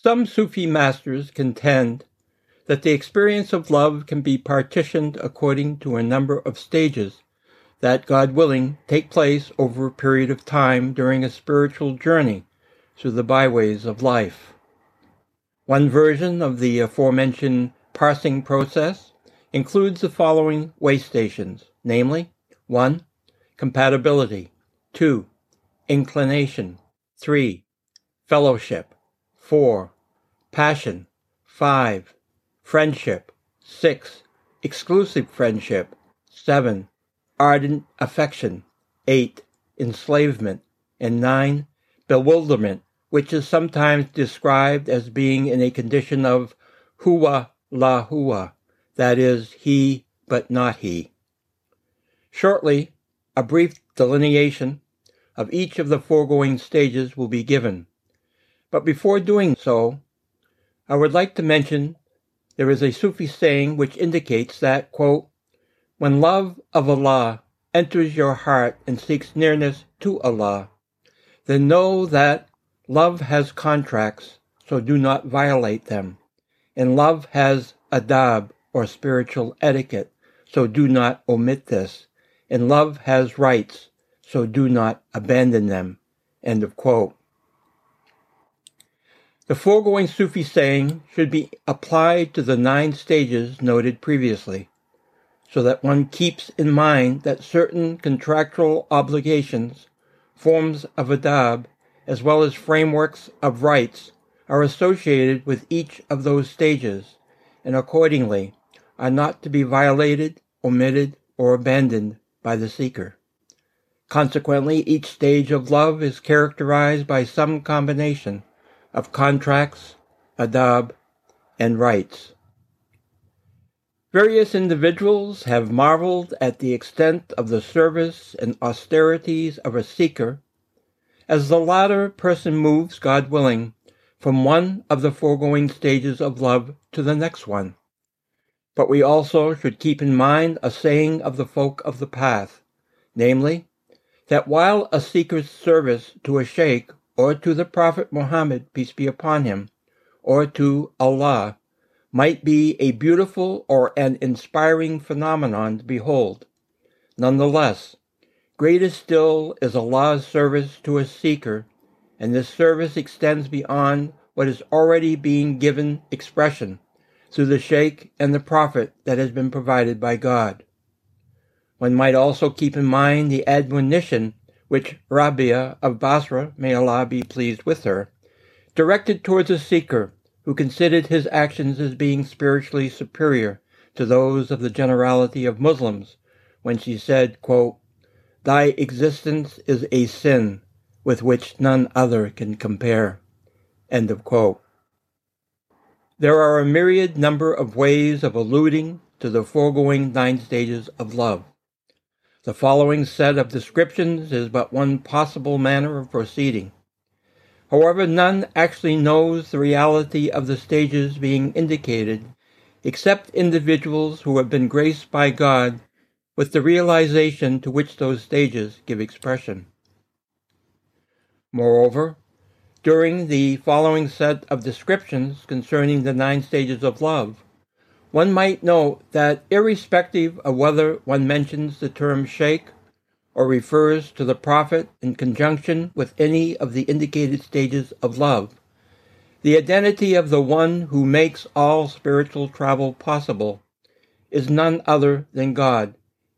Some Sufi masters contend that the experience of love can be partitioned according to a number of stages that, God willing, take place over a period of time during a spiritual journey through the byways of life. One version of the aforementioned parsing process includes the following way stations, namely 1. Compatibility 2. Inclination 3. Fellowship 4. Passion 5. Friendship 6. Exclusive friendship 7 ardent affection, 8. enslavement, and 9. bewilderment, which is sometimes described as being in a condition of huwa la huwa, that is, he but not he. Shortly, a brief delineation of each of the foregoing stages will be given. But before doing so, I would like to mention there is a Sufi saying which indicates that, quote, when love of Allah enters your heart and seeks nearness to Allah, then know that love has contracts, so do not violate them. And love has adab, or spiritual etiquette, so do not omit this. And love has rights, so do not abandon them. End of quote. The foregoing Sufi saying should be applied to the nine stages noted previously so that one keeps in mind that certain contractual obligations, forms of adab, as well as frameworks of rights are associated with each of those stages, and accordingly are not to be violated, omitted, or abandoned by the seeker. Consequently, each stage of love is characterized by some combination of contracts, adab, and rights. Various individuals have marveled at the extent of the service and austerities of a seeker as the latter person moves, God willing, from one of the foregoing stages of love to the next one. But we also should keep in mind a saying of the folk of the path, namely, that while a seeker's service to a sheikh or to the Prophet Muhammad, peace be upon him, or to Allah, might be a beautiful or an inspiring phenomenon to behold. Nonetheless, greater still is Allah's service to a seeker, and this service extends beyond what is already being given expression through the Sheikh and the Prophet that has been provided by God. One might also keep in mind the admonition which Rabia of Basra, may Allah be pleased with her, directed towards a seeker who considered his actions as being spiritually superior to those of the generality of Muslims when she said, quote, Thy existence is a sin with which none other can compare. End of quote. There are a myriad number of ways of alluding to the foregoing nine stages of love. The following set of descriptions is but one possible manner of proceeding. However, none actually knows the reality of the stages being indicated except individuals who have been graced by God with the realization to which those stages give expression. Moreover, during the following set of descriptions concerning the nine stages of love, one might note that irrespective of whether one mentions the term sheikh or refers to the prophet in conjunction with any of the indicated stages of love. The identity of the one who makes all spiritual travel possible is none other than God,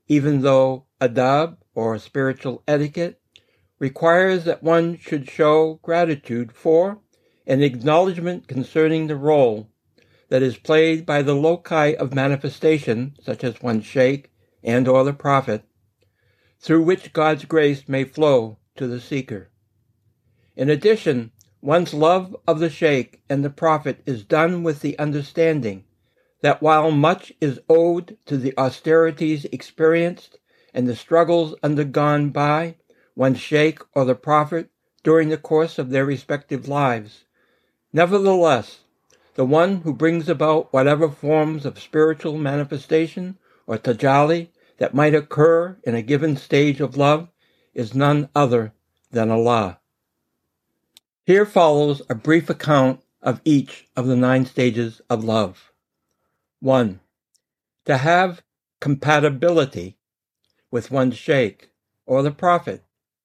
even though adab, or spiritual etiquette, requires that one should show gratitude for and acknowledgement concerning the role that is played by the loci of manifestation, such as one's sheikh and or the prophet, through which God's grace may flow to the seeker. In addition, one's love of the Sheikh and the Prophet is done with the understanding that while much is owed to the austerities experienced and the struggles undergone by one's Sheikh or the Prophet during the course of their respective lives, nevertheless, the one who brings about whatever forms of spiritual manifestation or tajalli that might occur in a given stage of love is none other than Allah. Here follows a brief account of each of the nine stages of love. 1. To have compatibility with one's sheikh or the prophet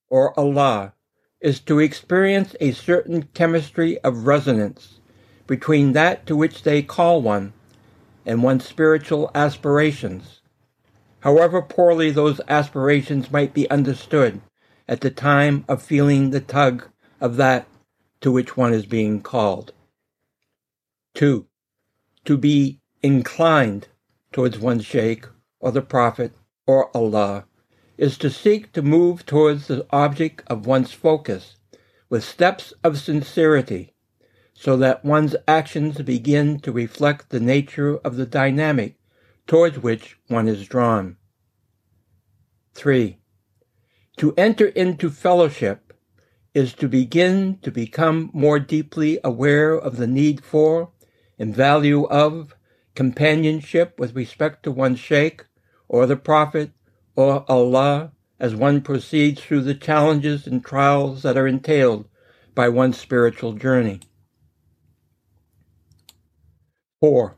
or Allah is to experience a certain chemistry of resonance between that to which they call one and one's spiritual aspirations, however poorly those aspirations might be understood at the time of feeling the tug of that to which one is being called. 2. To be inclined towards one's sheikh or the prophet or Allah is to seek to move towards the object of one's focus with steps of sincerity so that one's actions begin to reflect the nature of the dynamic towards which one is drawn. 3. To enter into fellowship is to begin to become more deeply aware of the need for and value of companionship with respect to one's sheikh or the prophet or Allah as one proceeds through the challenges and trials that are entailed by one's spiritual journey. 4.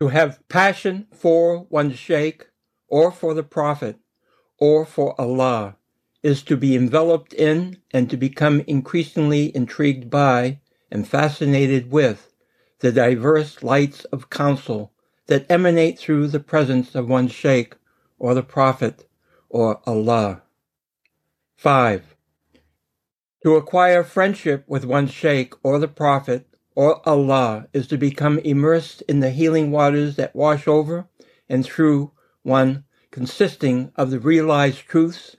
To have passion for one's sheikh or for the prophet or for Allah is to be enveloped in and to become increasingly intrigued by and fascinated with the diverse lights of counsel that emanate through the presence of one's sheikh or the prophet or Allah. 5. To acquire friendship with one's sheikh or the prophet or Allah is to become immersed in the healing waters that wash over and through one consisting of the realized truths,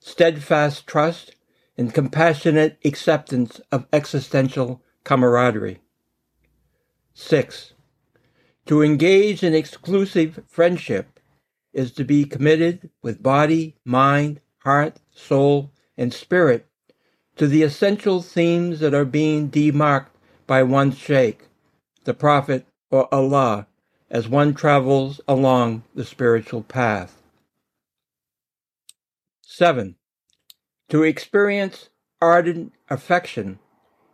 steadfast trust, and compassionate acceptance of existential camaraderie. 6. To engage in exclusive friendship is to be committed with body, mind, heart, soul, and spirit to the essential themes that are being demarked by one sheikh, the Prophet, or Allah, as one travels along the spiritual path. 7. To experience ardent affection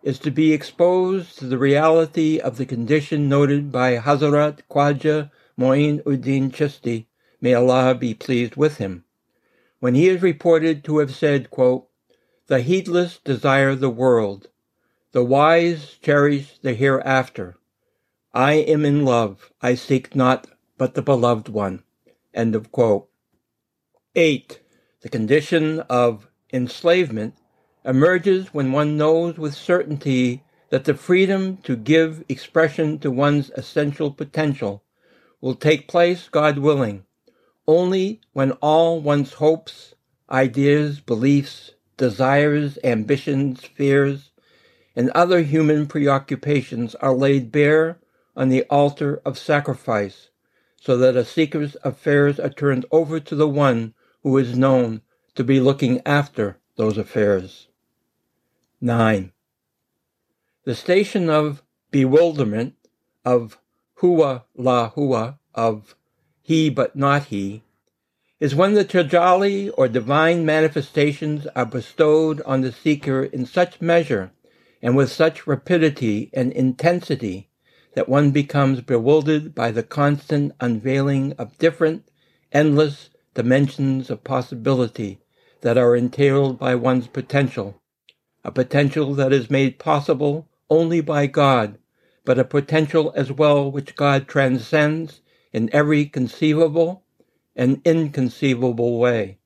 is to be exposed to the reality of the condition noted by Hazrat Khwaja Moin Uddin Chishti, may Allah be pleased with him, when he is reported to have said, quote, The heedless desire the world, the wise cherish the hereafter. I am in love. I seek not but the beloved one. End of quote. Eight, the condition of enslavement emerges when one knows with certainty that the freedom to give expression to one's essential potential will take place, God willing, only when all one's hopes, ideas, beliefs, desires, ambitions, fears, and other human preoccupations are laid bare on the altar of sacrifice, so that a seeker's affairs are turned over to the one who is known to be looking after those affairs. 9. The station of bewilderment, of huwa la huwa, of he but not he, is when the tajalli or divine manifestations are bestowed on the seeker in such measure and with such rapidity and intensity that one becomes bewildered by the constant unveiling of different, endless dimensions of possibility that are entailed by one's potential, a potential that is made possible only by God, but a potential as well which God transcends in every conceivable and inconceivable way,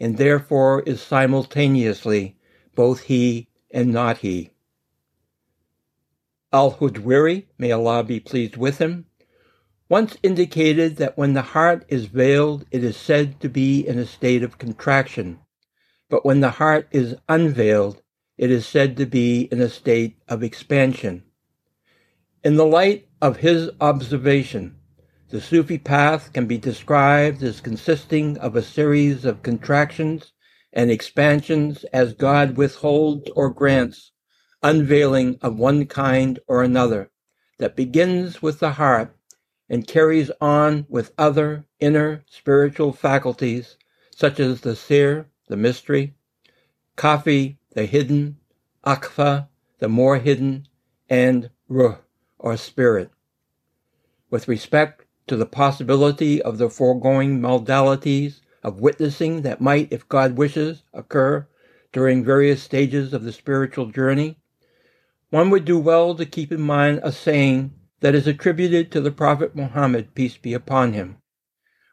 and therefore is simultaneously both He and not He. Al-Hujwiri, may Allah be pleased with him, once indicated that when the heart is veiled, it is said to be in a state of contraction, but when the heart is unveiled, it is said to be in a state of expansion. In the light of his observation, the Sufi path can be described as consisting of a series of contractions and expansions as God withholds or grants unveiling of one kind or another that begins with the heart and carries on with other inner spiritual faculties such as the sirr, the mystery, khafi, the hidden, akhfa, the more hidden, and ruh, or spirit. With respect to the possibility of the foregoing modalities of witnessing that might, if God wishes, occur during various stages of the spiritual journey, one would do well to keep in mind a saying that is attributed to the Prophet Muhammad, peace be upon him.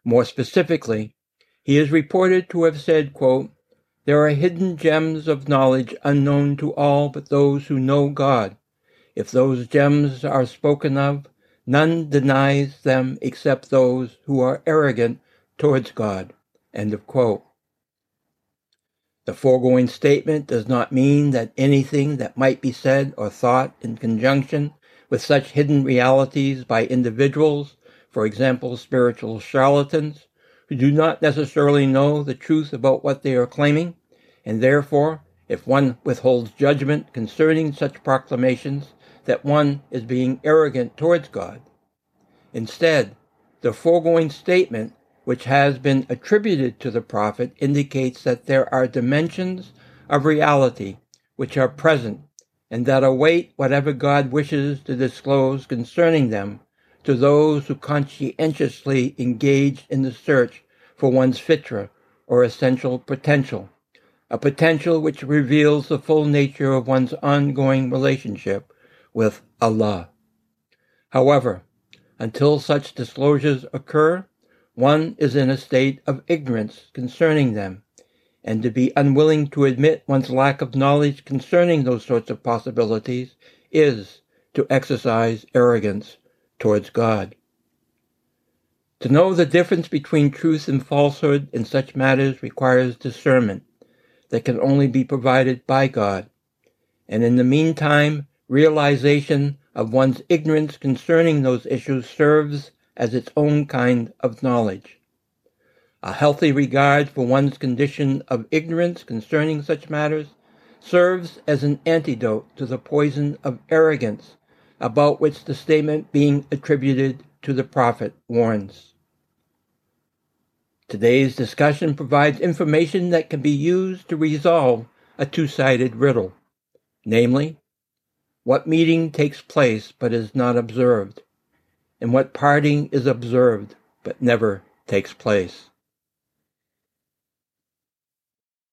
More specifically, he is reported to have said, quote, There are hidden gems of knowledge unknown to all but those who know God. If those gems are spoken of, none denies them except those who are arrogant towards God. End of quote. The foregoing statement does not mean that anything that might be said or thought in conjunction with such hidden realities by individuals, for example, spiritual charlatans, who do not necessarily know the truth about what they are claiming, and therefore, if one withholds judgment concerning such proclamations, that one is being arrogant towards God. Instead, the foregoing statement which has been attributed to the prophet indicates that there are dimensions of reality which are present and that await whatever God wishes to disclose concerning them to those who conscientiously engage in the search for one's fitra or essential potential, a potential which reveals the full nature of one's ongoing relationship with Allah. However, until such disclosures occur, one is in a state of ignorance concerning them, and to be unwilling to admit one's lack of knowledge concerning those sorts of possibilities is to exercise arrogance towards God. To know the difference between truth and falsehood in such matters requires discernment that can only be provided by God, and in the meantime, realization of one's ignorance concerning those issues serves as its own kind of knowledge. A healthy regard for one's condition of ignorance concerning such matters serves as an antidote to the poison of arrogance about which the statement being attributed to the prophet warns. Today's discussion provides information that can be used to resolve a two-sided riddle, namely, what meeting takes place but is not observed, and what parting is observed but never takes place.